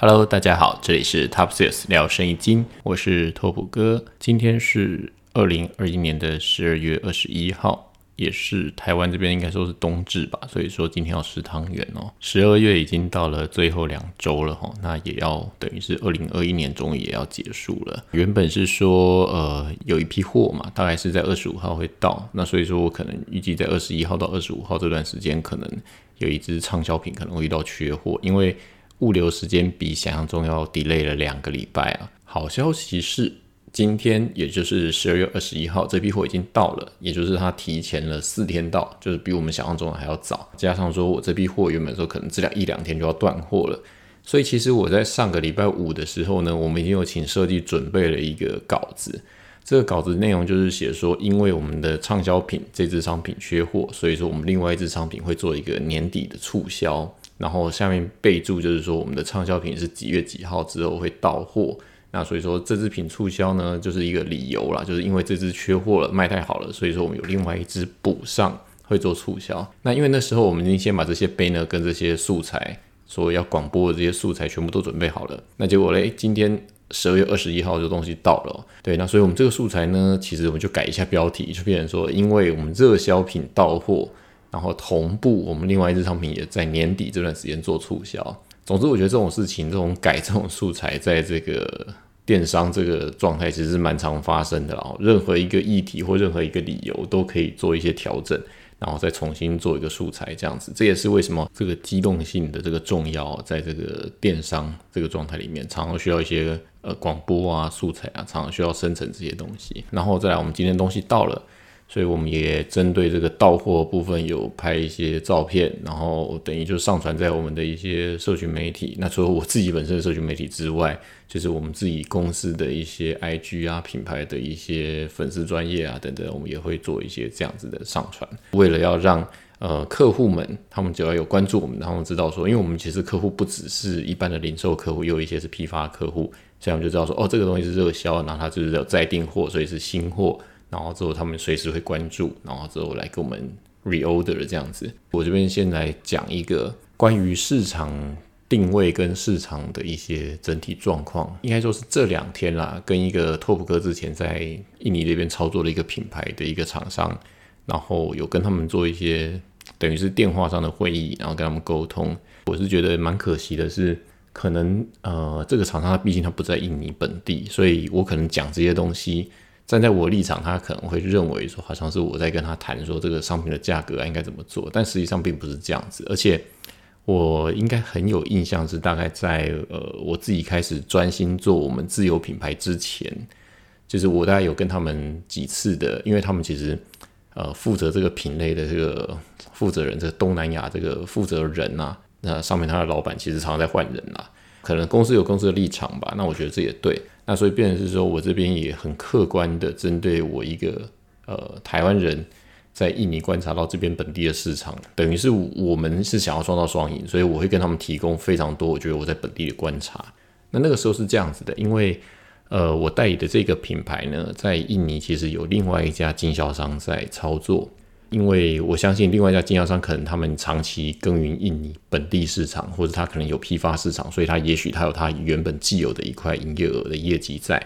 Hello，大家好，这里是 Top Sales 聊生意经，我是拓普哥。今天是二零二一年的十二月二十一号，也是台湾这边应该说是冬至吧，所以说今天要吃汤圆哦。十二月已经到了最后两周了哈，那也要等于是二零二一年终于也要结束了。原本是说呃有一批货嘛，大概是在二十五号会到，那所以说我可能预计在二十一号到二十五号这段时间，可能有一支畅销品可能会遇到缺货，因为。物流时间比想象中要 delay 了两个礼拜啊！好消息是，今天也就是十二月二十一号，这批货已经到了，也就是它提前了四天到，就是比我们想象中的还要早。加上说我这批货原本说可能这两一两天就要断货了，所以其实我在上个礼拜五的时候呢，我们已经有请设计准备了一个稿子。这个稿子内容就是写说，因为我们的畅销品这支商品缺货，所以说我们另外一支商品会做一个年底的促销。然后下面备注就是说，我们的畅销品是几月几号之后会到货。那所以说这支品促销呢，就是一个理由啦，就是因为这支缺货了，卖太好了，所以说我们有另外一支补上会做促销。那因为那时候我们已经先把这些杯呢跟这些素材，说要广播的这些素材全部都准备好了。那结果嘞，今天十二月二十一号这东西到了，对，那所以我们这个素材呢，其实我们就改一下标题，就变成说，因为我们热销品到货。然后同步，我们另外一支商品也在年底这段时间做促销。总之，我觉得这种事情，这种改这种素材，在这个电商这个状态，其实是蛮常发生的哦。任何一个议题或任何一个理由，都可以做一些调整，然后再重新做一个素材，这样子。这也是为什么这个机动性的这个重要，在这个电商这个状态里面，常常需要一些呃广播啊、素材啊，常常需要生成这些东西。然后再来，我们今天东西到了。所以我们也针对这个到货部分有拍一些照片，然后等于就上传在我们的一些社群媒体。那除了我自己本身的社群媒体之外，就是我们自己公司的一些 IG 啊、品牌的一些粉丝专业啊等等，我们也会做一些这样子的上传。为了要让呃客户们他们只要有关注我们，他们知道说，因为我们其实客户不只是一般的零售客户，也有一些是批发客户，这样就知道说，哦，这个东西是热销，然后它就是有在订货，所以是新货。然后之后他们随时会关注，然后之后来给我们 reorder 这样子。我这边先来讲一个关于市场定位跟市场的一些整体状况，应该说是这两天啦，跟一个拓普哥之前在印尼那边操作的一个品牌的一个厂商，然后有跟他们做一些等于是电话上的会议，然后跟他们沟通。我是觉得蛮可惜的是，可能呃这个厂商他毕竟他不在印尼本地，所以我可能讲这些东西。站在我立场，他可能会认为说，好像是我在跟他谈说这个商品的价格应该怎么做，但实际上并不是这样子。而且我应该很有印象，是大概在呃我自己开始专心做我们自有品牌之前，就是我大概有跟他们几次的，因为他们其实呃负责这个品类的这个负责人，这个东南亚这个负责人呐，那上面他的老板其实常常在换人啊，可能公司有公司的立场吧。那我觉得这也对。那所以变成是说，我这边也很客观的针对我一个呃台湾人在印尼观察到这边本地的市场，等于是我们是想要创造双赢，所以我会跟他们提供非常多我觉得我在本地的观察。那那个时候是这样子的，因为呃我代理的这个品牌呢，在印尼其实有另外一家经销商在操作。因为我相信另外一家经销商可能他们长期耕耘印尼本地市场，或者他可能有批发市场，所以他也许他有他原本既有的一块营业额的业绩在。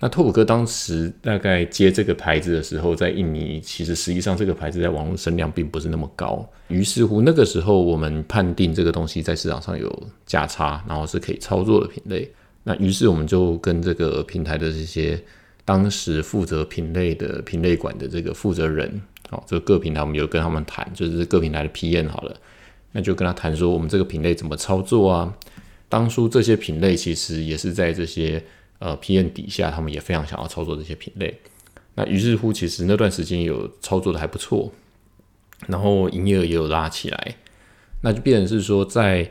那拓普哥当时大概接这个牌子的时候，在印尼其实实际上这个牌子在网络声量并不是那么高。于是乎那个时候我们判定这个东西在市场上有价差，然后是可以操作的品类。那于是我们就跟这个平台的这些当时负责品类的品类馆的这个负责人。好，这个各平台我们有跟他们谈，就是各平台的 PN 好了，那就跟他谈说我们这个品类怎么操作啊？当初这些品类其实也是在这些呃 PN 底下，他们也非常想要操作这些品类。那于是乎，其实那段时间有操作的还不错，然后营业额也有拉起来，那就变成是说在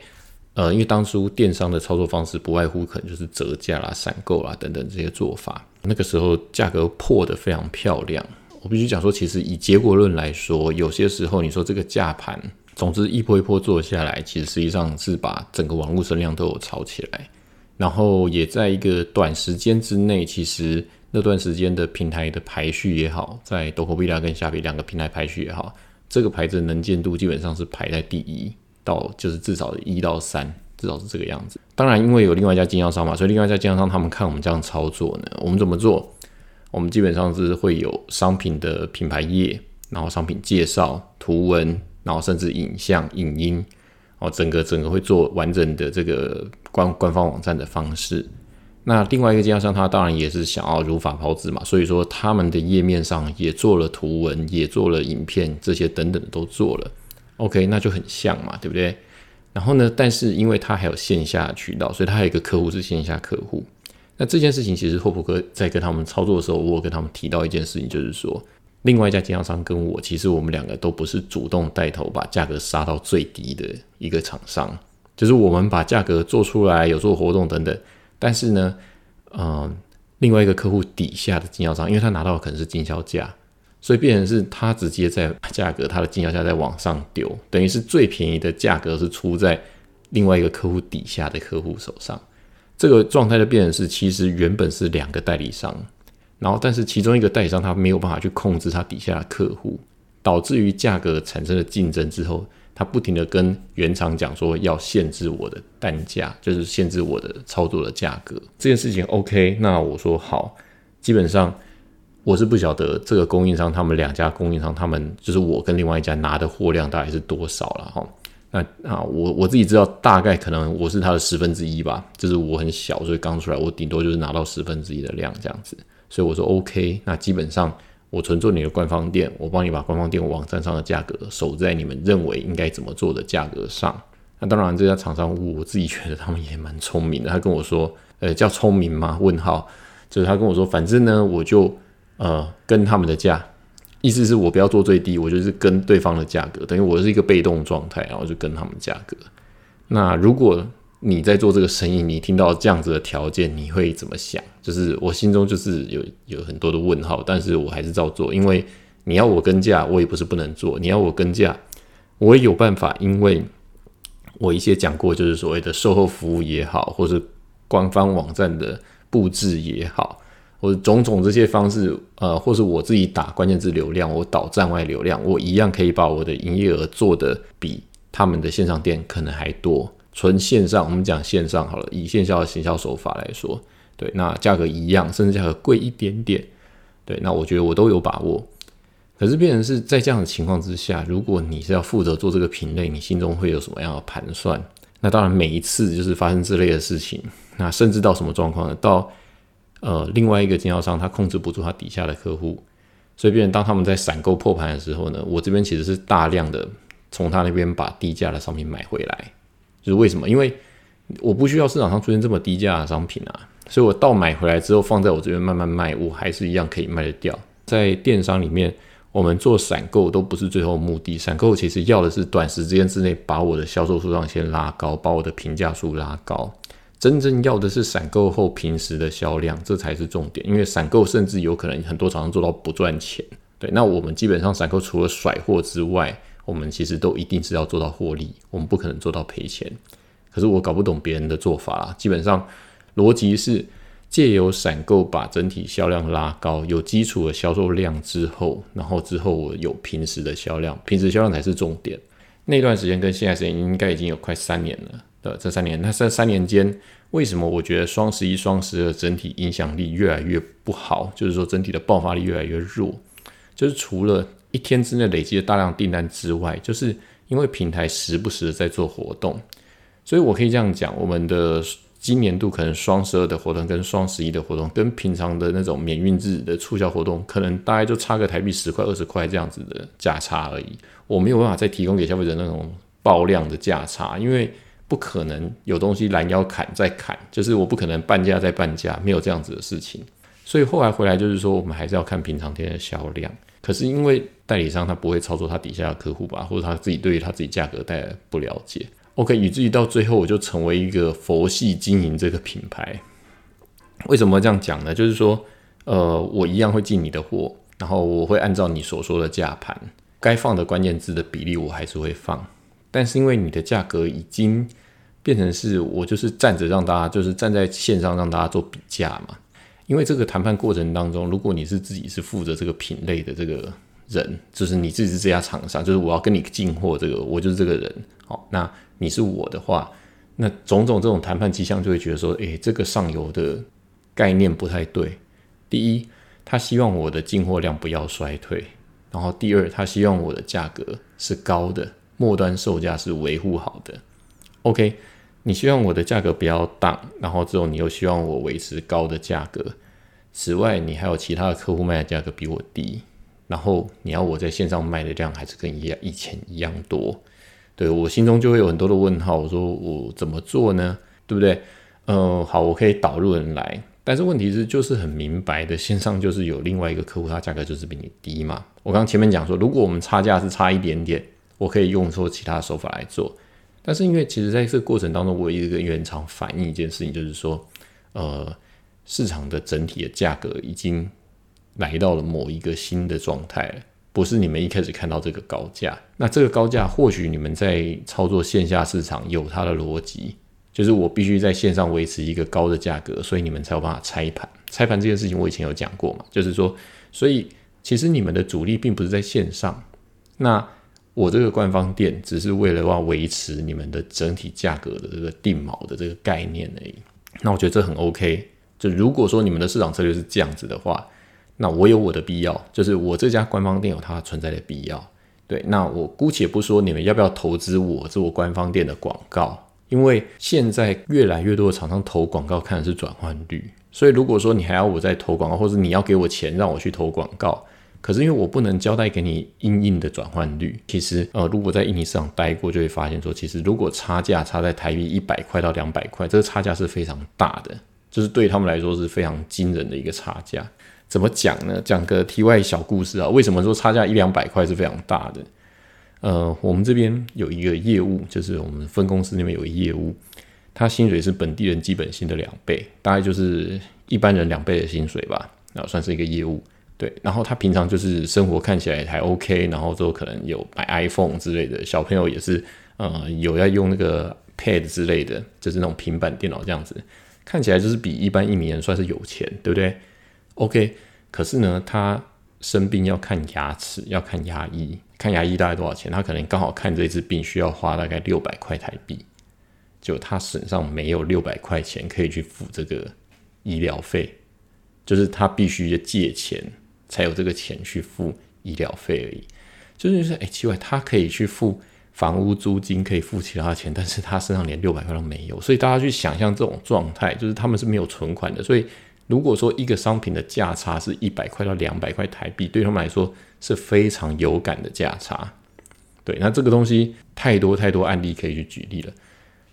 呃，因为当初电商的操作方式不外乎可能就是折价啦、闪购啦等等这些做法，那个时候价格破的非常漂亮。我必须讲说，其实以结果论来说，有些时候你说这个价盘，总之一波一波做下来，其实实际上是把整个网络声量都有炒起来，然后也在一个短时间之内，其实那段时间的平台的排序也好，在多口币拉跟虾皮两个平台排序也好，这个牌子能见度基本上是排在第一到就是至少一到三至少是这个样子。当然，因为有另外一家经销商嘛，所以另外一家经销商他们看我们这样操作呢，我们怎么做？我们基本上是会有商品的品牌页，然后商品介绍、图文，然后甚至影像、影音，哦，整个整个会做完整的这个官官方网站的方式。那另外一个经销商，他当然也是想要如法炮制嘛，所以说他们的页面上也做了图文，也做了影片，这些等等的都做了。OK，那就很像嘛，对不对？然后呢，但是因为他还有线下渠道，所以他还有一个客户是线下客户。那这件事情其实霍普哥在跟他们操作的时候，我有跟他们提到一件事情，就是说，另外一家经销商跟我，其实我们两个都不是主动带头把价格杀到最低的一个厂商，就是我们把价格做出来，有做活动等等。但是呢，嗯，另外一个客户底下的经销商，因为他拿到的可能是经销价，所以变成是他直接在价格，他的经销价在往上丢，等于是最便宜的价格是出在另外一个客户底下的客户手上。这个状态的变成是，其实原本是两个代理商，然后但是其中一个代理商他没有办法去控制他底下的客户，导致于价格产生了竞争之后。他不停的跟原厂讲说要限制我的单价，就是限制我的操作的价格。这件事情 OK，那我说好，基本上我是不晓得这个供应商他们两家供应商他们就是我跟另外一家拿的货量大概是多少了哈。那啊，我我自己知道大概可能我是他的十分之一吧，就是我很小，所以刚出来我顶多就是拿到十分之一的量这样子。所以我说 OK，那基本上。我纯做你的官方店，我帮你把官方店网站上的价格守在你们认为应该怎么做的价格上。那当然，这家厂商我自己觉得他们也蛮聪明的。他跟我说，呃，叫聪明吗？问号，就是他跟我说，反正呢，我就呃跟他们的价，意思是我不要做最低，我就是跟对方的价格，等于我是一个被动状态，然后就跟他们价格。那如果你在做这个生意，你听到这样子的条件，你会怎么想？就是我心中就是有有很多的问号，但是我还是照做，因为你要我跟价，我也不是不能做；你要我跟价，我也有办法，因为我一些讲过，就是所谓的售后服务也好，或是官方网站的布置也好，或种种这些方式，呃，或是我自己打关键字流量，我导站外流量，我一样可以把我的营业额做的比他们的线上店可能还多。纯线上，我们讲线上好了，以线下的行销手法来说，对，那价格一样，甚至价格贵一点点，对，那我觉得我都有把握。可是，变成是在这样的情况之下，如果你是要负责做这个品类，你心中会有什么样的盘算？那当然，每一次就是发生这类的事情，那甚至到什么状况呢？到呃，另外一个经销商他控制不住他底下的客户，所以，变成当他们在闪购破盘的时候呢，我这边其实是大量的从他那边把低价的商品买回来。就是为什么？因为我不需要市场上出现这么低价的商品啊，所以我到买回来之后放在我这边慢慢卖，我还是一样可以卖得掉。在电商里面，我们做闪购都不是最后目的，闪购其实要的是短时间之内把我的销售数量先拉高，把我的评价数拉高。真正要的是闪购后平时的销量，这才是重点。因为闪购甚至有可能很多厂商做到不赚钱。对，那我们基本上闪购除了甩货之外，我们其实都一定是要做到获利，我们不可能做到赔钱。可是我搞不懂别人的做法啦。基本上逻辑是借由闪购把整体销量拉高，有基础的销售量之后，然后之后我有平时的销量，平时销量才是重点。那段时间跟现在时间应该已经有快三年了的这三年，那这三年间为什么我觉得双十一、双十二整体影响力越来越不好？就是说整体的爆发力越来越弱，就是除了。一天之内累积了大量订单之外，就是因为平台时不时的在做活动，所以我可以这样讲，我们的今年度可能双十二的活动跟双十一的活动，跟平常的那种免运日的促销活动，可能大概就差个台币十块二十块这样子的价差而已。我没有办法再提供给消费者那种爆量的价差，因为不可能有东西拦腰砍再砍，就是我不可能半价再半价，没有这样子的事情。所以后来回来就是说，我们还是要看平常天的销量。可是因为代理商他不会操作他底下的客户吧，或者他自己对于他自己价格带来不了解。OK，以至于到最后我就成为一个佛系经营这个品牌。为什么这样讲呢？就是说，呃，我一样会进你的货，然后我会按照你所说的价盘，该放的关键字的比例我还是会放。但是因为你的价格已经变成是我就是站着让大家就是站在线上让大家做比价嘛。因为这个谈判过程当中，如果你是自己是负责这个品类的这个人，就是你自己是这家厂商，就是我要跟你进货，这个我就是这个人，好，那你是我的话，那种种这种谈判迹象就会觉得说，诶，这个上游的概念不太对。第一，他希望我的进货量不要衰退；然后第二，他希望我的价格是高的，末端售价是维护好的。OK，你希望我的价格不要荡，然后之后你又希望我维持高的价格。此外，你还有其他的客户卖的价格比我低，然后你要我在线上卖的量还是跟以以前一样多。对我心中就会有很多的问号，我说我怎么做呢？对不对？呃，好，我可以导入人来，但是问题是就是很明白的，线上就是有另外一个客户，他价格就是比你低嘛。我刚前面讲说，如果我们差价是差一点点，我可以用说其他手法来做。但是因为其实在这个过程当中，我一直跟原厂反映一件事情，就是说，呃，市场的整体的价格已经来到了某一个新的状态了。不是你们一开始看到这个高价，那这个高价或许你们在操作线下市场有它的逻辑，就是我必须在线上维持一个高的价格，所以你们才有办法拆盘。拆盘这件事情我以前有讲过嘛，就是说，所以其实你们的主力并不是在线上，那我这个官方店只是为了要维持你们的整体价格的这个定锚的这个概念而已。那我觉得这很 OK。就如果说你们的市场策略是这样子的话。那我有我的必要，就是我这家官方店有它存在的必要。对，那我姑且不说你们要不要投资我做我官方店的广告，因为现在越来越多的厂商投广告看的是转换率，所以如果说你还要我再投广告，或者你要给我钱让我去投广告，可是因为我不能交代给你硬硬的转换率，其实呃，如果在印尼市场待过，就会发现说，其实如果差价差在台币一百块到两百块，这个差价是非常大的，就是对他们来说是非常惊人的一个差价。怎么讲呢？讲个题外小故事啊。为什么说差价一两百块是非常大的？呃，我们这边有一个业务，就是我们分公司那边有个业务，他薪水是本地人基本薪的两倍，大概就是一般人两倍的薪水吧。然后算是一个业务，对。然后他平常就是生活看起来还 OK，然后之后可能有买 iPhone 之类的，小朋友也是呃有要用那个 Pad 之类的，就是那种平板电脑这样子，看起来就是比一般一名人算是有钱，对不对？OK，可是呢，他生病要看牙齿，要看牙医，看牙医大概多少钱？他可能刚好看这次病需要花大概六百块台币，就他身上没有六百块钱可以去付这个医疗费，就是他必须借钱才有这个钱去付医疗费而已。就是说，哎，奇怪，他可以去付房屋租金，可以付其他钱，但是他身上连六百块都没有，所以大家去想象这种状态，就是他们是没有存款的，所以。如果说一个商品的价差是一百块到两百块台币，对他们来说是非常有感的价差。对，那这个东西太多太多案例可以去举例了。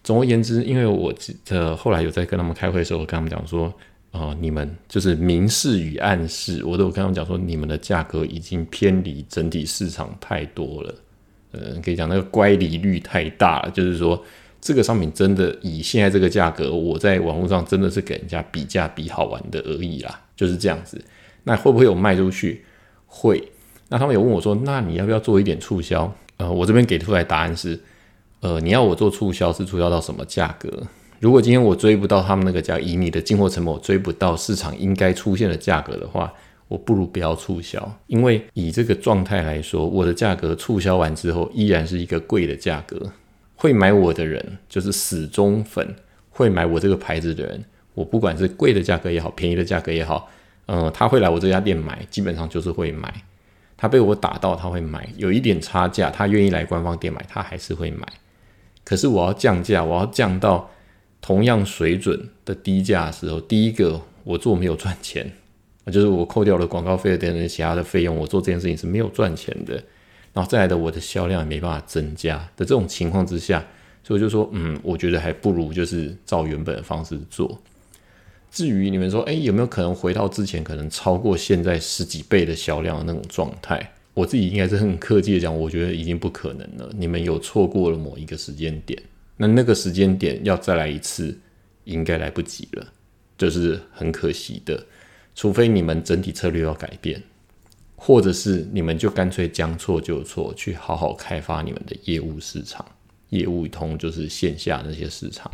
总而言之，因为我呃后来有在跟他们开会的时候，跟他们讲说，呃，你们就是明示与暗示，我都有跟他们讲说，你们的价格已经偏离整体市场太多了。呃，可以讲那个乖离率太大了，就是说。这个商品真的以现在这个价格，我在网络上真的是给人家比价比好玩的而已啦，就是这样子。那会不会有卖出去？会。那他们有问我说，那你要不要做一点促销？呃，我这边给出来答案是，呃，你要我做促销是促销到什么价格？如果今天我追不到他们那个价，以你的进货成本追不到市场应该出现的价格的话，我不如不要促销，因为以这个状态来说，我的价格促销完之后依然是一个贵的价格。会买我的人就是死忠粉，会买我这个牌子的人，我不管是贵的价格也好，便宜的价格也好，嗯，他会来我这家店买，基本上就是会买。他被我打到，他会买，有一点差价，他愿意来官方店买，他还是会买。可是我要降价，我要降到同样水准的低价时候，第一个我做没有赚钱，就是我扣掉了广告费等等其他的费用，我做这件事情是没有赚钱的。然后再来的，我的销量也没办法增加的这种情况之下，所以我就说，嗯，我觉得还不如就是照原本的方式做。至于你们说，哎，有没有可能回到之前可能超过现在十几倍的销量的那种状态？我自己应该是很客气的讲，我觉得已经不可能了。你们有错过了某一个时间点，那那个时间点要再来一次，应该来不及了，就是很可惜的。除非你们整体策略要改变。或者是你们就干脆将错就错，去好好开发你们的业务市场，业务通就是线下那些市场，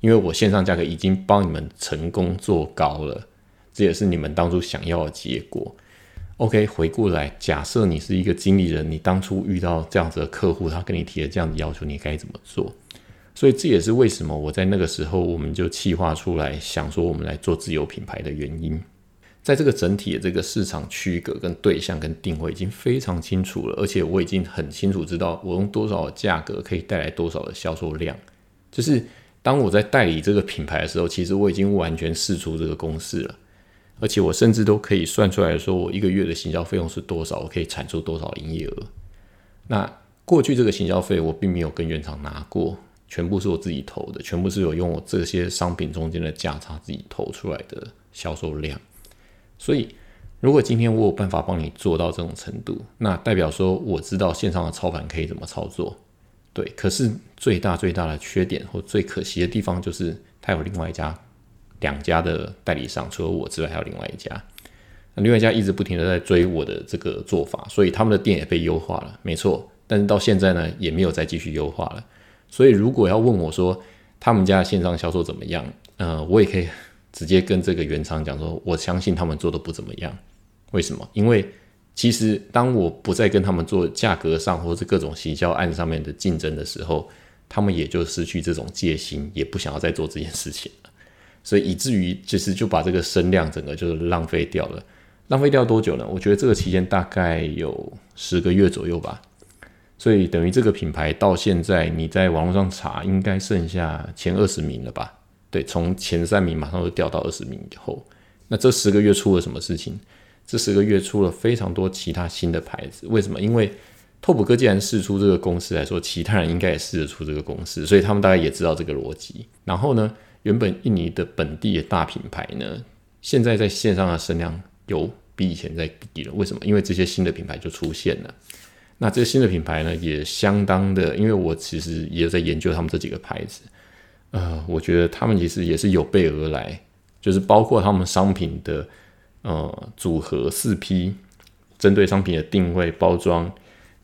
因为我线上价格已经帮你们成功做高了，这也是你们当初想要的结果。OK，回过来，假设你是一个经理人，你当初遇到这样子的客户，他跟你提了这样的要求，你该怎么做？所以这也是为什么我在那个时候我们就企划出来，想说我们来做自有品牌的原因。在这个整体的这个市场区隔、跟对象、跟定位已经非常清楚了，而且我已经很清楚知道我用多少价格可以带来多少的销售量。就是当我在代理这个品牌的时候，其实我已经完全试出这个公式了，而且我甚至都可以算出来说，我一个月的行销费用是多少，我可以产出多少营业额。那过去这个行销费我并没有跟原厂拿过，全部是我自己投的，全部是有用我这些商品中间的价差自己投出来的销售量。所以，如果今天我有办法帮你做到这种程度，那代表说我知道线上的操盘可以怎么操作，对。可是最大最大的缺点或最可惜的地方就是，他有另外一家、两家的代理商，除了我之外还有另外一家。那另外一家一直不停的在追我的这个做法，所以他们的店也被优化了，没错。但是到现在呢，也没有再继续优化了。所以如果要问我说他们家线上销售怎么样，呃，我也可以。直接跟这个原厂讲说，我相信他们做的不怎么样。为什么？因为其实当我不再跟他们做价格上或者各种行销案上面的竞争的时候，他们也就失去这种戒心，也不想要再做这件事情了。所以以至于其实就把这个声量整个就是浪费掉了。浪费掉多久呢？我觉得这个期间大概有十个月左右吧。所以等于这个品牌到现在你在网络上查，应该剩下前二十名了吧。对，从前三名马上就掉到二十名以后，那这十个月出了什么事情？这十个月出了非常多其他新的牌子。为什么？因为拓普哥既然试出这个公司来说，其他人应该也试得出这个公司，所以他们大概也知道这个逻辑。然后呢，原本印尼的本地的大品牌呢，现在在线上的声量有比以前在低了。为什么？因为这些新的品牌就出现了。那这些新的品牌呢，也相当的，因为我其实也在研究他们这几个牌子。呃，我觉得他们其实也是有备而来，就是包括他们商品的呃组合四批，针对商品的定位、包装，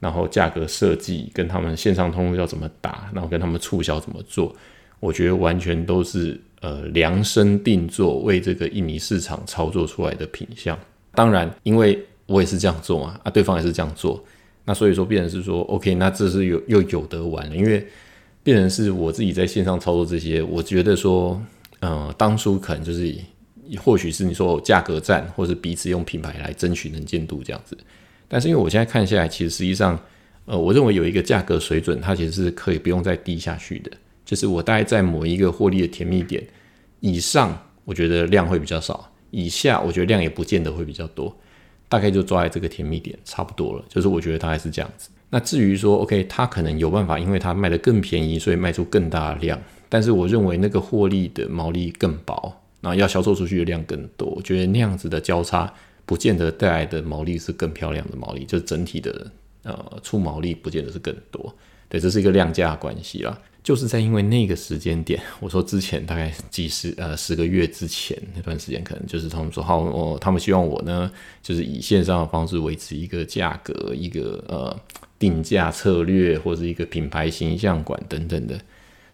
然后价格设计，跟他们线上通路要怎么打，然后跟他们促销怎么做，我觉得完全都是呃量身定做，为这个印尼市场操作出来的品相。当然，因为我也是这样做嘛，啊，对方也是这样做，那所以说，变成是说，OK，那这是有又有得玩了，因为。变成是我自己在线上操作这些，我觉得说，呃，当初可能就是，或许是你说价格战，或者彼此用品牌来争取能见度这样子。但是因为我现在看下来，其实实际上，呃，我认为有一个价格水准，它其实是可以不用再低下去的。就是我大概在某一个获利的甜蜜点以上，我觉得量会比较少；以下，我觉得量也不见得会比较多。大概就抓在这个甜蜜点，差不多了。就是我觉得大概是这样子。那至于说，OK，他可能有办法，因为他卖的更便宜，所以卖出更大的量。但是我认为那个获利的毛利更薄，那要销售出去的量更多。我觉得那样子的交叉，不见得带来的毛利是更漂亮的毛利，就是整体的呃出毛利不见得是更多。对，这是一个量价关系啦。就是在因为那个时间点，我说之前大概几十呃十个月之前那段时间，可能就是他们说好，我他们希望我呢，就是以线上的方式维持一个价格，一个呃。定价策略或者一个品牌形象馆等等的，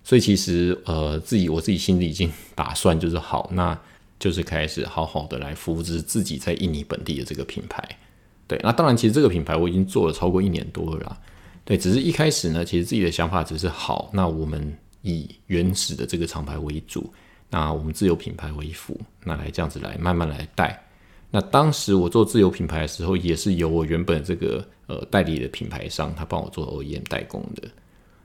所以其实呃自己我自己心里已经打算就是好，那就是开始好好的来扶植自己在印尼本地的这个品牌。对，那当然其实这个品牌我已经做了超过一年多了啦。对，只是一开始呢，其实自己的想法只是好，那我们以原始的这个厂牌为主，那我们自有品牌为辅，那来这样子来慢慢来带。那当时我做自有品牌的时候，也是由我原本这个呃代理的品牌商，他帮我做 OEM 代工的。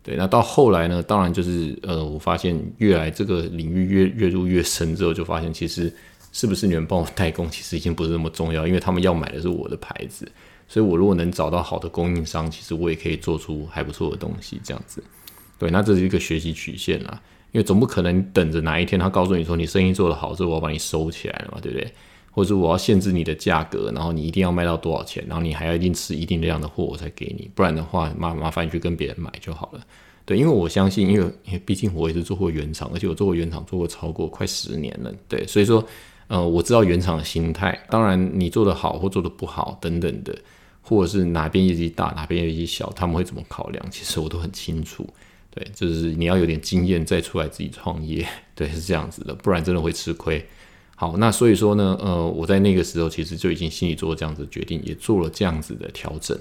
对，那到后来呢，当然就是呃，我发现越来这个领域越越入越深之后，就发现其实是不是你们帮我代工，其实已经不是那么重要，因为他们要买的是我的牌子，所以我如果能找到好的供应商，其实我也可以做出还不错的东西，这样子。对，那这是一个学习曲线啦，因为总不可能等着哪一天他告诉你说你生意做得好之后，我要把你收起来了嘛，对不对？或者我要限制你的价格，然后你一定要卖到多少钱，然后你还要一定吃一定量的货我才给你，不然的话麻麻烦你去跟别人买就好了。对，因为我相信，因为毕竟我也是做过原厂，而且我做过原厂做过超过快十年了。对，所以说，呃，我知道原厂的心态。当然，你做的好或做的不好等等的，或者是哪边业绩大哪边业绩小，他们会怎么考量，其实我都很清楚。对，就是你要有点经验再出来自己创业，对，是这样子的，不然真的会吃亏。好，那所以说呢，呃，我在那个时候其实就已经心里做了这样子的决定，也做了这样子的调整。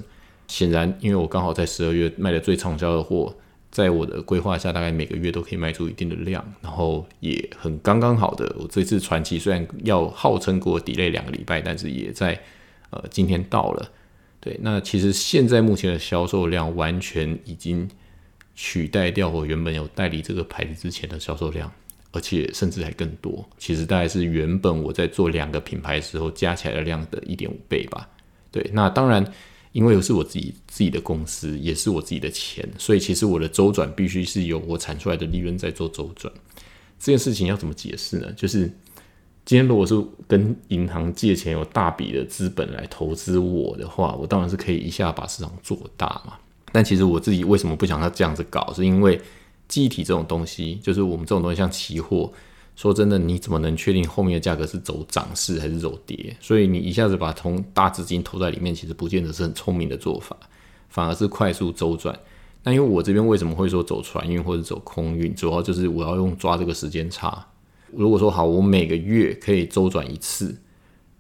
显然，因为我刚好在十二月卖的最畅销的货，在我的规划下，大概每个月都可以卖出一定的量，然后也很刚刚好的。我这次传奇虽然要号称给我 delay 两个礼拜，但是也在呃今天到了。对，那其实现在目前的销售量完全已经取代掉我原本有代理这个牌子之前的销售量，而且甚至还更多。其实大概是原本我在做两个品牌时候加起来的量的一点五倍吧。对，那当然。因为是我自己自己的公司，也是我自己的钱，所以其实我的周转必须是由我产出来的利润在做周转。这件事情要怎么解释呢？就是今天如果是跟银行借钱有大笔的资本来投资我的话，我当然是可以一下把市场做大嘛。但其实我自己为什么不想要这样子搞？是因为记忆体这种东西，就是我们这种东西像期货。说真的，你怎么能确定后面的价格是走涨势还是走跌？所以你一下子把从大资金投在里面，其实不见得是很聪明的做法，反而是快速周转。那因为我这边为什么会说走船运或者走空运，主要就是我要用抓这个时间差。如果说好，我每个月可以周转一次，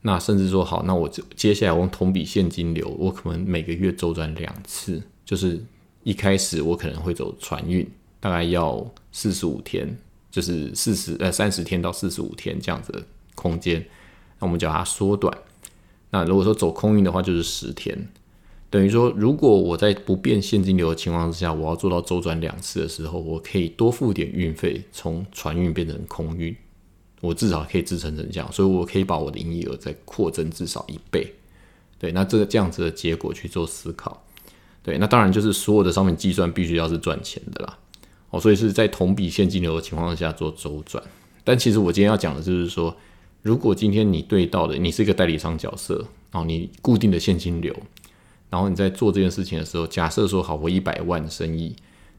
那甚至说好，那我接下来我用同比现金流，我可能每个月周转两次，就是一开始我可能会走船运，大概要四十五天。就是四十呃三十天到四十五天这样子的空间，那我们叫它缩短。那如果说走空运的话，就是十天。等于说，如果我在不变现金流的情况之下，我要做到周转两次的时候，我可以多付点运费，从船运变成空运，我至少可以支撑成这样，所以我可以把我的营业额再扩增至少一倍。对，那这个这样子的结果去做思考。对，那当然就是所有的商品计算必须要是赚钱的啦。哦，所以是在同比现金流的情况下做周转，但其实我今天要讲的就是说，如果今天你对到的你是一个代理商角色，然后你固定的现金流，然后你在做这件事情的时候，假设说好我一百万生意，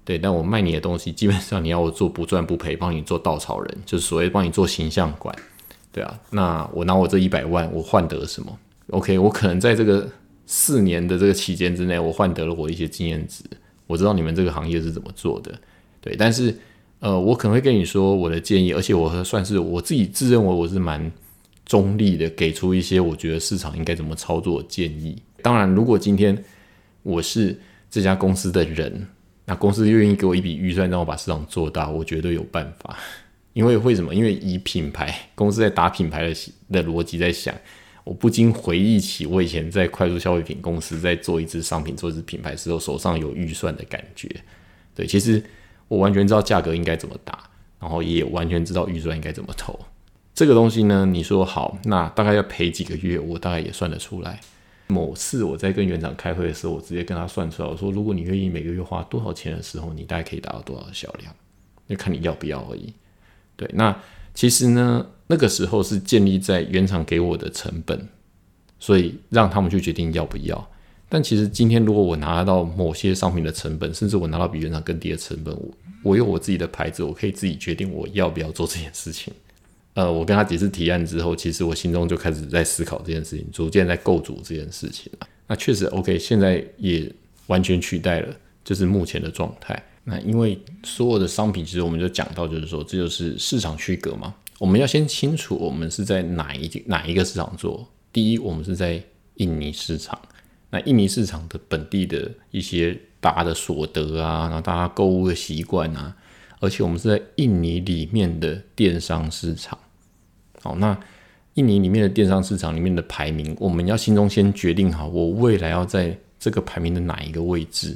对，但我卖你的东西基本上你要我做不赚不赔，帮你做稻草人，就是所谓帮你做形象管，对啊，那我拿我这一百万我换得什么？OK，我可能在这个四年的这个期间之内，我换得了我一些经验值，我知道你们这个行业是怎么做的。对，但是，呃，我可能会跟你说我的建议，而且我算是我自己自认为我是蛮中立的，给出一些我觉得市场应该怎么操作建议。当然，如果今天我是这家公司的人，那公司愿意给我一笔预算让我把市场做大，我绝对有办法。因为为什么？因为以品牌公司在打品牌的的逻辑在想，我不禁回忆起我以前在快速消费品公司在做一支商品、做一支品牌时候，手上有预算的感觉。对，其实。我完全知道价格应该怎么打，然后也完全知道预算应该怎么投。这个东西呢，你说好，那大概要赔几个月，我大概也算得出来。某次我在跟园长开会的时候，我直接跟他算出来，我说如果你愿意每个月花多少钱的时候，你大概可以达到多少销量，就看你要不要而已。对，那其实呢，那个时候是建立在原厂给我的成本，所以让他们去决定要不要。但其实今天，如果我拿到某些商品的成本，甚至我拿到比原厂更低的成本，我我有我自己的牌子，我可以自己决定我要不要做这件事情。呃，我跟他几次提案之后，其实我心中就开始在思考这件事情，逐渐在构筑这件事情了。那确实 OK，现在也完全取代了，就是目前的状态。那因为所有的商品，其实我们就讲到，就是说这就是市场区隔嘛。我们要先清楚，我们是在哪一哪一个市场做。第一，我们是在印尼市场。那印尼市场的本地的一些大家的所得啊，然后大家购物的习惯啊，而且我们是在印尼里面的电商市场。好，那印尼里面的电商市场里面的排名，我们要心中先决定好，我未来要在这个排名的哪一个位置？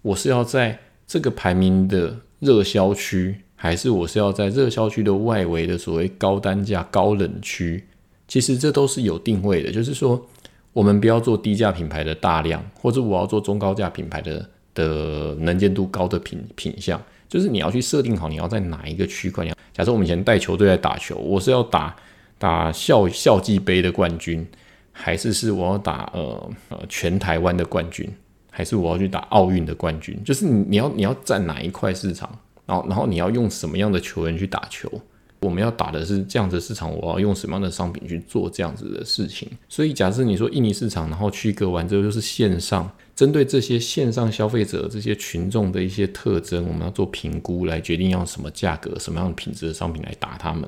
我是要在这个排名的热销区，还是我是要在热销区的外围的所谓高单价、高冷区？其实这都是有定位的，就是说。我们不要做低价品牌的大量，或者我要做中高价品牌的的能见度高的品品相，就是你要去设定好你要在哪一个区块。假设我们以前带球队在打球，我是要打打校校际杯的冠军，还是是我要打呃呃全台湾的冠军，还是我要去打奥运的冠军？就是你你要你要占哪一块市场，然后然后你要用什么样的球员去打球？我们要打的是这样子市场，我要用什么样的商品去做这样子的事情？所以，假设你说印尼市场，然后区隔完之后就是线上，针对这些线上消费者这些群众的一些特征，我们要做评估来决定要什么价格、什么样的品质的商品来打他们。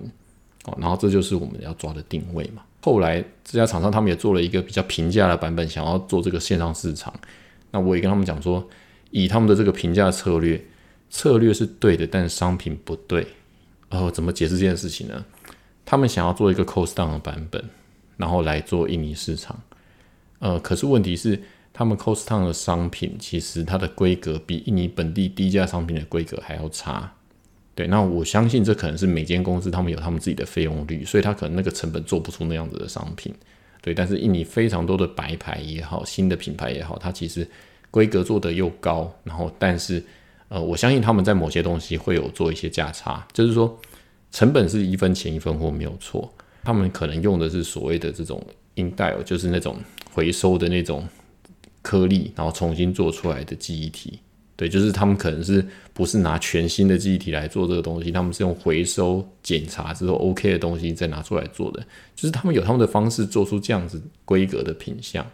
哦，然后这就是我们要抓的定位嘛。后来这家厂商他们也做了一个比较平价的版本，想要做这个线上市场。那我也跟他们讲说，以他们的这个平价策略。策略是对的，但商品不对。哦，怎么解释这件事情呢？他们想要做一个 cost down 的版本，然后来做印尼市场。呃，可是问题是，他们 cost down 的商品其实它的规格比印尼本地低价商品的规格还要差。对，那我相信这可能是每间公司他们有他们自己的费用率，所以他可能那个成本做不出那样子的商品。对，但是印尼非常多的白牌也好，新的品牌也好，它其实规格做得又高，然后但是呃，我相信他们在某些东西会有做一些价差，就是说成本是一分钱一分货没有错，他们可能用的是所谓的这种 in d i 就是那种回收的那种颗粒，然后重新做出来的记忆体。对，就是他们可能是不是拿全新的记忆体来做这个东西，他们是用回收检查之后 OK 的东西再拿出来做的，就是他们有他们的方式做出这样子规格的品相。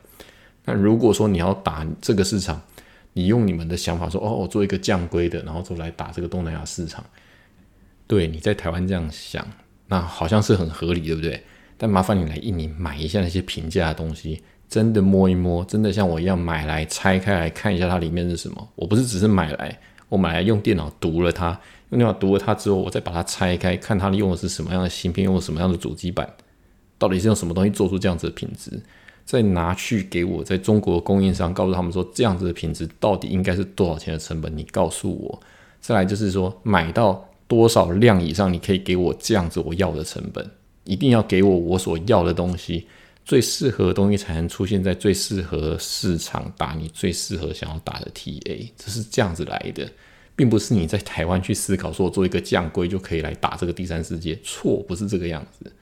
那如果说你要打这个市场，你用你们的想法说，哦，我做一个降规的，然后就来打这个东南亚市场，对，你在台湾这样想，那好像是很合理，对不对？但麻烦你来印尼买一下那些平价的东西。真的摸一摸，真的像我一样买来拆开来看一下它里面是什么。我不是只是买来，我买来用电脑读了它，用电脑读了它之后，我再把它拆开看它用的是什么样的芯片，用什么样的主机板，到底是用什么东西做出这样子的品质，再拿去给我在中国供应商，告诉他们说这样子的品质到底应该是多少钱的成本，你告诉我。再来就是说买到多少量以上，你可以给我这样子我要的成本，一定要给我我所要的东西。最适合的东西才能出现在最适合市场打你最适合想要打的 TA，这是这样子来的，并不是你在台湾去思考说做一个降规就可以来打这个第三世界，错，不是这个样子。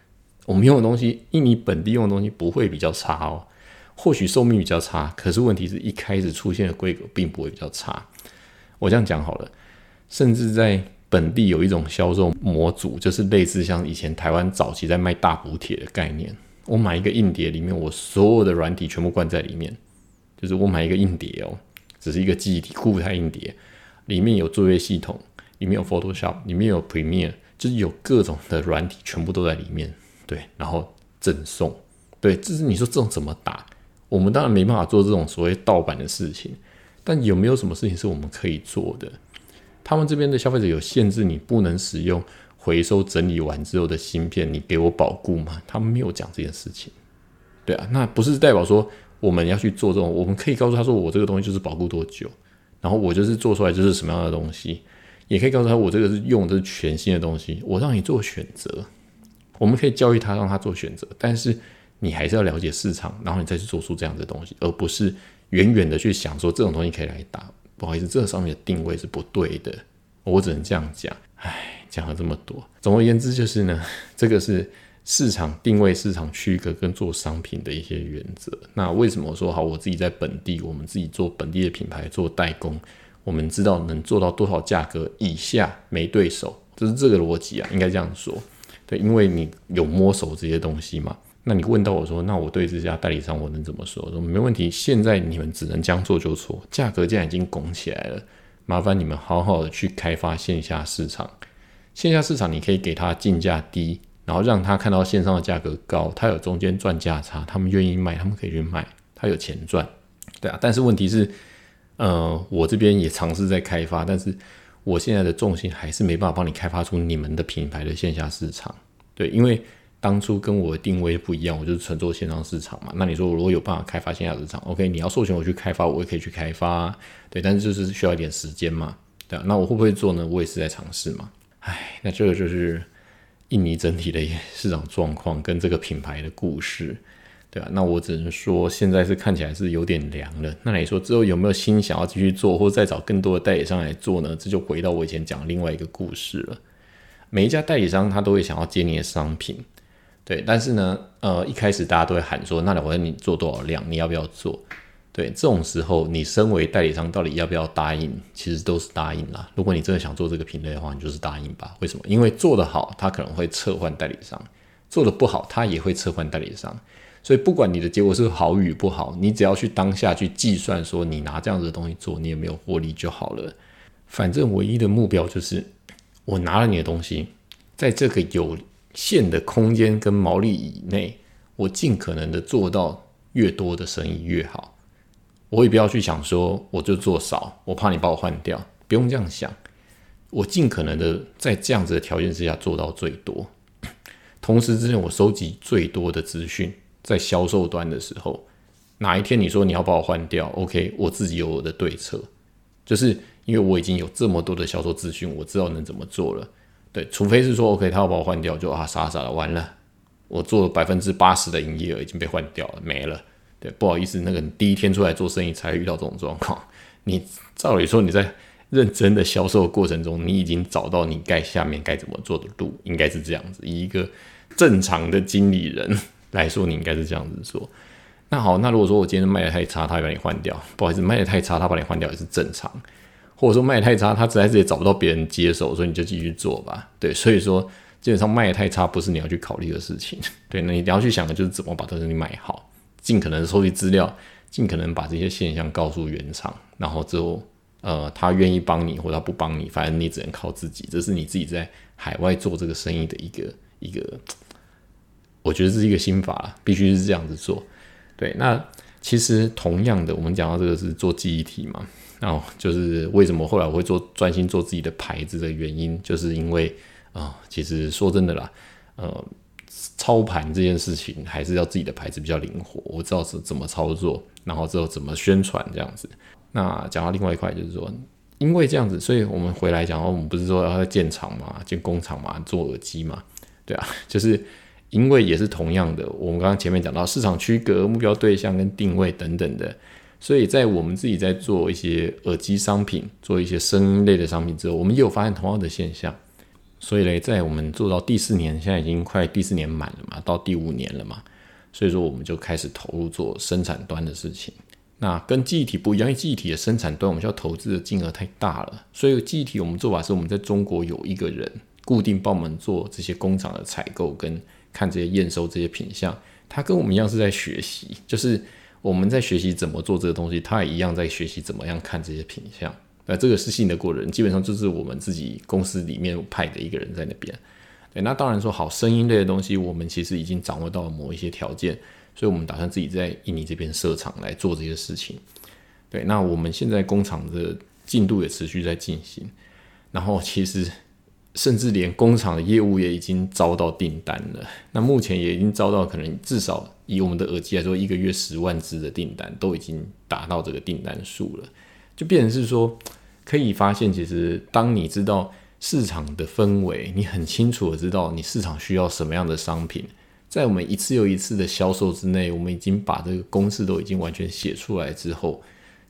我们用的东西，印尼本地用的东西不会比较差哦，或许寿命比较差，可是问题是一开始出现的规格并不会比较差。我这样讲好了，甚至在本地有一种销售模组，就是类似像以前台湾早期在卖大补铁的概念。我买一个硬碟，里面我所有的软体全部灌在里面，就是我买一个硬碟哦，只是一个记忆体固态硬碟，里面有作业系统，里面有 Photoshop，里面有 Premiere，就是有各种的软体全部都在里面，对，然后赠送，对，这是你说这种怎么打？我们当然没办法做这种所谓盗版的事情，但有没有什么事情是我们可以做的？他们这边的消费者有限制，你不能使用。回收整理完之后的芯片，你给我保固吗？他们没有讲这件事情。对啊，那不是代表说我们要去做这种，我们可以告诉他说，我这个东西就是保固多久，然后我就是做出来就是什么样的东西，也可以告诉他我这个是用的是全新的东西，我让你做选择。我们可以教育他，让他做选择，但是你还是要了解市场，然后你再去做出这样的东西，而不是远远的去想说这种东西可以来打。不好意思，这上面的定位是不对的，我只能这样讲。唉。讲了这么多，总而言之就是呢，这个是市场定位、市场区隔跟做商品的一些原则。那为什么说好？我自己在本地，我们自己做本地的品牌做代工，我们知道能做到多少价格以下没对手，就是这个逻辑啊，应该这样说。对，因为你有摸手这些东西嘛。那你问到我说，那我对这家代理商我能怎么说？说没问题，现在你们只能将做就错，价格既然已经拱起来了，麻烦你们好好的去开发线下市场。线下市场你可以给他进价低，然后让他看到线上的价格高，他有中间赚价差，他们愿意卖，他们可以去卖，他有钱赚，对啊。但是问题是，呃，我这边也尝试在开发，但是我现在的重心还是没办法帮你开发出你们的品牌的线下市场，对，因为当初跟我的定位不一样，我就是纯做线上市场嘛。那你说我如果有办法开发线下市场，OK，你要授权我去开发，我也可以去开发，对，但是就是需要一点时间嘛，对啊。那我会不会做呢？我也是在尝试嘛。唉，那这个就是印尼整体的市场状况跟这个品牌的故事，对吧？那我只能说，现在是看起来是有点凉了。那你说之后有没有心想要继续做，或者再找更多的代理商来做呢？这就回到我以前讲另外一个故事了。每一家代理商他都会想要接你的商品，对，但是呢，呃，一开始大家都会喊说，那我问你做多少量，你要不要做？对这种时候，你身为代理商，到底要不要答应？其实都是答应啦。如果你真的想做这个品类的话，你就是答应吧。为什么？因为做得好，他可能会撤换代理商；做得不好，他也会撤换代理商。所以不管你的结果是好与不好，你只要去当下去计算说，你拿这样子的东西做，你有没有获利就好了。反正唯一的目标就是，我拿了你的东西，在这个有限的空间跟毛利以内，我尽可能的做到越多的生意越好。我也不要去想说，我就做少，我怕你把我换掉，不用这样想。我尽可能的在这样子的条件之下做到最多，同时之间我收集最多的资讯，在销售端的时候，哪一天你说你要把我换掉，OK，我自己有我的对策，就是因为我已经有这么多的销售资讯，我知道能怎么做了。对，除非是说 OK，他要把我换掉，就啊傻傻的完了，我做了百分之八十的营业额已经被换掉了，没了。对，不好意思，那个第一天出来做生意才遇到这种状况。你照理说你在认真的销售过程中，你已经找到你该下面该怎么做的路，应该是这样子。以一个正常的经理人来说，你应该是这样子说。那好，那如果说我今天卖的太差，他把你换掉，不好意思，卖的太差，他把你换掉也是正常。或者说卖的太差，他实在是也找不到别人接手，所以你就继续做吧。对，所以说基本上卖的太差不是你要去考虑的事情。对，那你要去想的就是怎么把这东西卖好，尽可能收集资料，尽可能把这些现象告诉原厂，然后之后。呃，他愿意帮你，或者他不帮你，反正你只能靠自己。这是你自己在海外做这个生意的一个一个，我觉得是一个心法，必须是这样子做。对，那其实同样的，我们讲到这个是做记忆体嘛，然后就是为什么后来我会做专心做自己的牌子的原因，就是因为啊，其实说真的啦，呃，操盘这件事情还是要自己的牌子比较灵活，我知道是怎么操作，然后之后怎么宣传这样子。那讲到另外一块，就是说，因为这样子，所以我们回来讲，我们不是说要建厂嘛，建工厂嘛，做耳机嘛，对啊，就是因为也是同样的，我们刚刚前面讲到市场区隔、目标对象跟定位等等的，所以在我们自己在做一些耳机商品、做一些声音类的商品之后，我们也有发现同样的现象。所以嘞，在我们做到第四年，现在已经快第四年满了嘛，到第五年了嘛，所以说我们就开始投入做生产端的事情。那跟记忆体不一样，因为记忆体的生产端我们需要投资的金额太大了，所以记忆体我们做法是我们在中国有一个人固定帮我们做这些工厂的采购跟看这些验收这些品相，他跟我们一样是在学习，就是我们在学习怎么做这个东西，他也一样在学习怎么样看这些品相。那这个是信得过人，基本上就是我们自己公司里面派的一个人在那边。对，那当然说好声音类的东西，我们其实已经掌握到了某一些条件。所以，我们打算自己在印尼这边设厂来做这些事情。对，那我们现在工厂的进度也持续在进行，然后其实甚至连工厂的业务也已经招到订单了。那目前也已经招到，可能至少以我们的耳机来说，一个月十万只的订单都已经达到这个订单数了。就变成是说，可以发现，其实当你知道市场的氛围，你很清楚的知道你市场需要什么样的商品。在我们一次又一次的销售之内，我们已经把这个公式都已经完全写出来之后，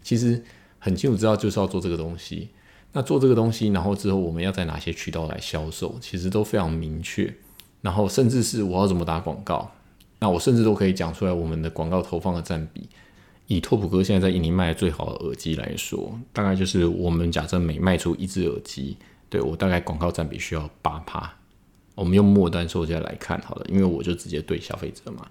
其实很清楚知道就是要做这个东西。那做这个东西，然后之后我们要在哪些渠道来销售，其实都非常明确。然后甚至是我要怎么打广告，那我甚至都可以讲出来我们的广告投放的占比。以拓普哥现在在印尼卖的最好的耳机来说，大概就是我们假设每卖出一只耳机，对我大概广告占比需要八趴。我们用末端售价来看好了，因为我就直接对消费者嘛。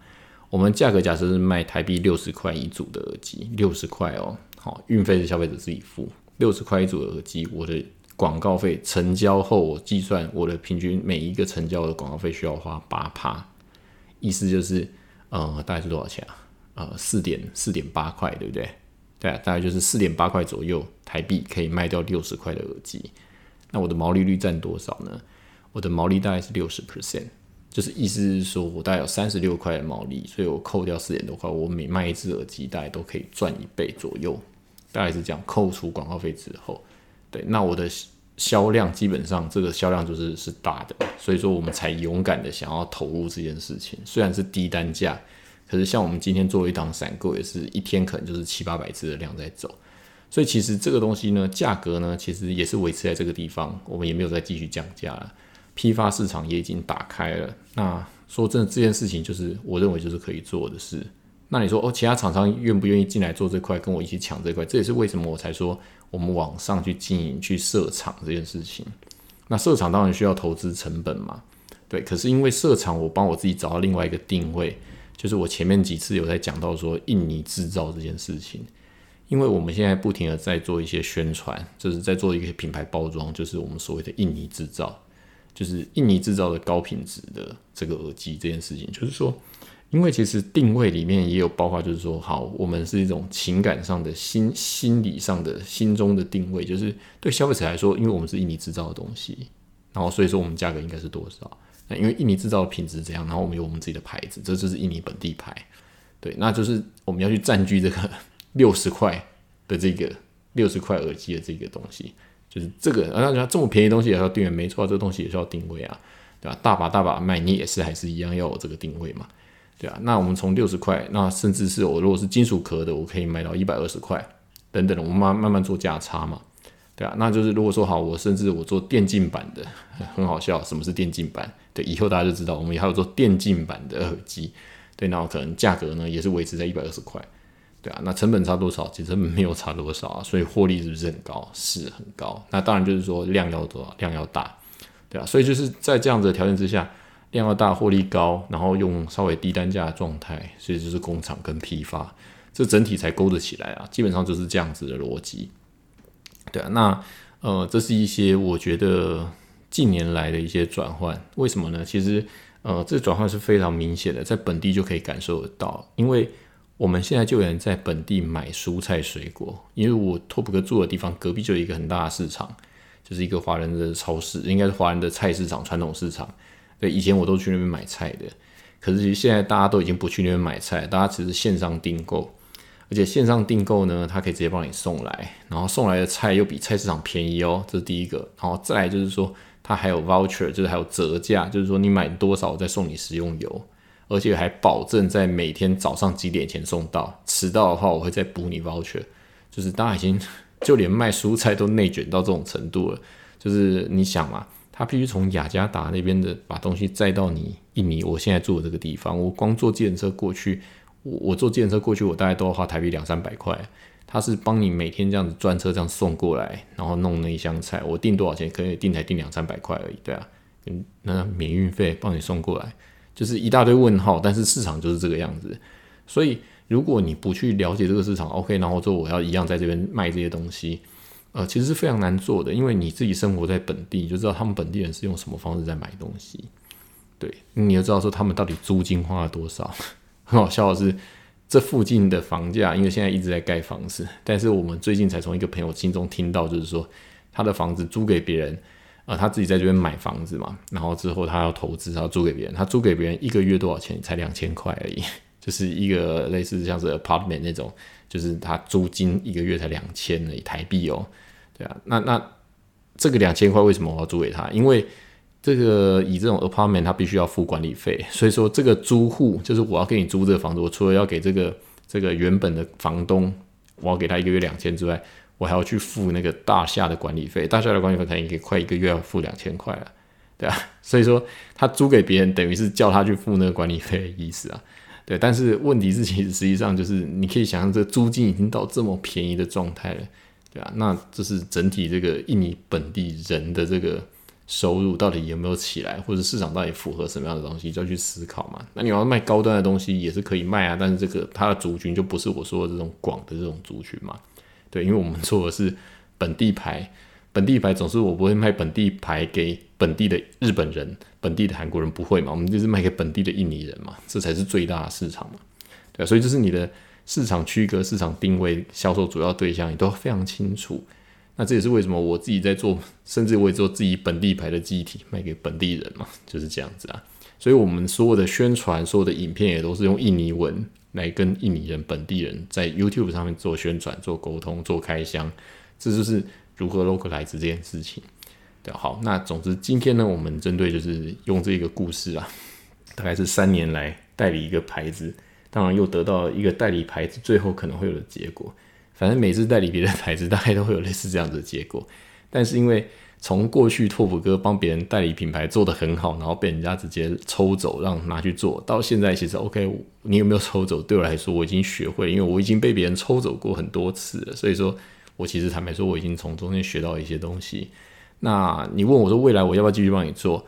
我们价格假设是卖台币六十块一组的耳机，六十块哦，好，运费是消费者自己付。六十块一组的耳机，我的广告费成交后，我计算我的平均每一个成交的广告费需要花八趴，意思就是，呃，大概是多少钱啊？呃，四点四点八块，对不对？对，大概就是四点八块左右台币可以卖掉六十块的耳机。那我的毛利率占多少呢？我的毛利大概是六十 percent，就是意思是说我大概有三十六块的毛利，所以我扣掉四点多块，我每卖一只耳机大概都可以赚一倍左右，大概是这样。扣除广告费之后，对，那我的销量基本上这个销量就是是大的，所以说我们才勇敢的想要投入这件事情。虽然是低单价，可是像我们今天做了一档散购，也是一天可能就是七八百只的量在走，所以其实这个东西呢，价格呢其实也是维持在这个地方，我们也没有再继续降价了。批发市场也已经打开了。那说真的，这件事情就是我认为就是可以做的事。那你说哦，其他厂商愿不愿意进来做这块，跟我一起抢这块？这也是为什么我才说我们往上去经营、去设厂这件事情。那设厂当然需要投资成本嘛，对。可是因为设厂，我帮我自己找到另外一个定位，就是我前面几次有在讲到说印尼制造这件事情。因为我们现在不停的在做一些宣传，就是在做一些品牌包装，就是我们所谓的印尼制造。就是印尼制造的高品质的这个耳机这件事情，就是说，因为其实定位里面也有包括，就是说，好，我们是一种情感上的心、心理上的心中的定位，就是对消费者来说，因为我们是印尼制造的东西，然后所以说我们价格应该是多少？那因为印尼制造的品质怎样，然后我们有我们自己的牌子，这就是印尼本地牌，对，那就是我们要去占据这个 六十块的这个六十块耳机的这个东西，就是这个，然后这么便宜东西也要定位，没错，这个东西也是要定位啊，对吧？大把大把卖，你也是还是一样要有这个定位嘛。对啊，那我们从六十块，那甚至是我如果是金属壳的，我可以卖到一百二十块，等等，我们慢慢慢做价差嘛。对啊，那就是如果说好，我甚至我做电竞版的，很好笑，什么是电竞版？对，以后大家就知道，我们也还有做电竞版的耳机。对，那可能价格呢也是维持在一百二十块。对啊，那成本差多少？其实没有差多少啊，所以获利是不是很高？是很高。那当然就是说量要多，量要大。对啊，所以就是在这样子的条件之下。量要大，获利高，然后用稍微低单价的状态，所以就是工厂跟批发，这整体才勾得起来啊。基本上就是这样子的逻辑。对啊，那呃，这是一些我觉得近年来的一些转换。为什么呢？其实呃，这转换是非常明显的，在本地就可以感受得到。因为我们现在就有人在本地买蔬菜水果，因为我托普哥住的地方隔壁就有一个很大的市场，就是一个华人的超市，应该是华人的菜市场，传统市场。对，以前我都去那边买菜的，可是其实现在大家都已经不去那边买菜，大家只是线上订购，而且线上订购呢，它可以直接帮你送来，然后送来的菜又比菜市场便宜哦，这是第一个，然后再来就是说它还有 voucher，就是还有折价，就是说你买多少我再送你食用油，而且还保证在每天早上几点前送到，迟到的话我会再补你 voucher，就是大家已经就连卖蔬菜都内卷到这种程度了，就是你想嘛。他必须从雅加达那边的把东西载到你印尼，我现在住的这个地方，我光坐计程车过去，我我坐计程车过去，我大概都要花台币两三百块。他是帮你每天这样子专车这样送过来，然后弄那一箱菜，我订多少钱？可以订才订两三百块而已，对啊，嗯，那免运费帮你送过来，就是一大堆问号。但是市场就是这个样子，所以如果你不去了解这个市场，OK，然后说我要一样在这边卖这些东西。呃，其实是非常难做的，因为你自己生活在本地，你就知道他们本地人是用什么方式在买东西。对，你要知道说他们到底租金花了多少。很好笑的是，这附近的房价，因为现在一直在盖房子，但是我们最近才从一个朋友心中听到，就是说他的房子租给别人，呃，他自己在这边买房子嘛，然后之后他要投资，他要租给别人，他租给别人一个月多少钱？才两千块而已，就是一个类似像是 apartment 那种，就是他租金一个月才两千的台币哦。对啊，那那这个两千块为什么我要租给他？因为这个以这种 apartment，他必须要付管理费，所以说这个租户就是我要给你租这个房子，我除了要给这个这个原本的房东，我要给他一个月两千之外，我还要去付那个大厦的管理费，大厦的管理费可能也快一个月要付两千块了，对啊，所以说他租给别人等于是叫他去付那个管理费的意思啊，对，但是问题是其实实际上就是你可以想象，这租金已经到这么便宜的状态了。对啊，那这是整体这个印尼本地人的这个收入到底有没有起来，或者市场到底符合什么样的东西，就要去思考嘛。那你要卖高端的东西也是可以卖啊，但是这个它的族群就不是我说的这种广的这种族群嘛。对，因为我们做的是本地牌，本地牌总是我不会卖本地牌给本地的日本人、本地的韩国人不会嘛，我们就是卖给本地的印尼人嘛，这才是最大的市场嘛。对，所以这是你的。市场区隔、市场定位、销售主要对象，你都非常清楚。那这也是为什么我自己在做，甚至我也做自己本地牌的机体卖给本地人嘛，就是这样子啊。所以，我们所有的宣传、所有的影片也都是用印尼文来跟印尼人、本地人在 YouTube 上面做宣传、做沟通、做开箱。这就是如何 localize 这件事情。对，好，那总之今天呢，我们针对就是用这个故事啊，大概是三年来代理一个牌子。当然又得到一个代理牌子，最后可能会有的结果。反正每次代理别的牌子，大概都会有类似这样子的结果。但是因为从过去拓普哥帮别人代理品牌做得很好，然后被人家直接抽走，让拿去做到现在，其实 OK，你有没有抽走？对我来说，我已经学会，因为我已经被别人抽走过很多次了。所以说我其实坦白说，我已经从中间学到一些东西。那你问我说未来我要不要继续帮你做？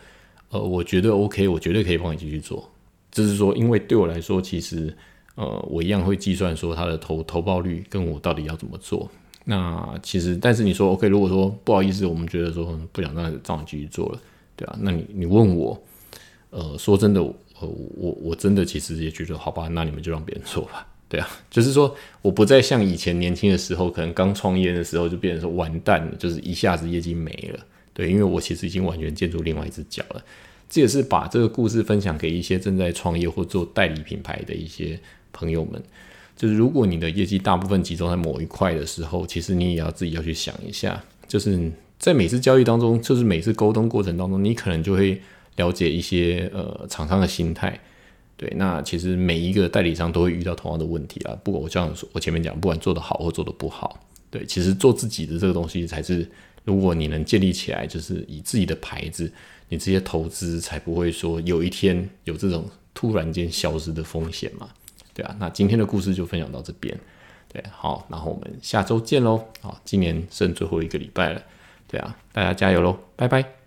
呃，我觉得 OK，我绝对可以帮你继续做。就是说，因为对我来说，其实，呃，我一样会计算说它的投投报率跟我到底要怎么做。那其实，但是你说 OK，如果说不好意思，我们觉得说不想让让你继续做了，对啊，那你你问我，呃，说真的，呃，我我真的其实也觉得，好吧，那你们就让别人做吧。对啊，就是说，我不再像以前年轻的时候，可能刚创业的时候就变成说完蛋了，就是一下子业绩没了。对，因为我其实已经完全建筑另外一只脚了。这也是把这个故事分享给一些正在创业或做代理品牌的一些朋友们。就是如果你的业绩大部分集中在某一块的时候，其实你也要自己要去想一下，就是在每次交易当中，就是每次沟通过程当中，你可能就会了解一些呃厂商的心态。对，那其实每一个代理商都会遇到同样的问题啊。不管我这样说，我前面讲，不管做得好或做得不好，对，其实做自己的这个东西才是，如果你能建立起来，就是以自己的牌子，你这些投资才不会说有一天有这种突然间消失的风险嘛。对啊，那今天的故事就分享到这边。对，好，然后我们下周见喽。好，今年剩最后一个礼拜了。对啊，大家加油喽，拜拜。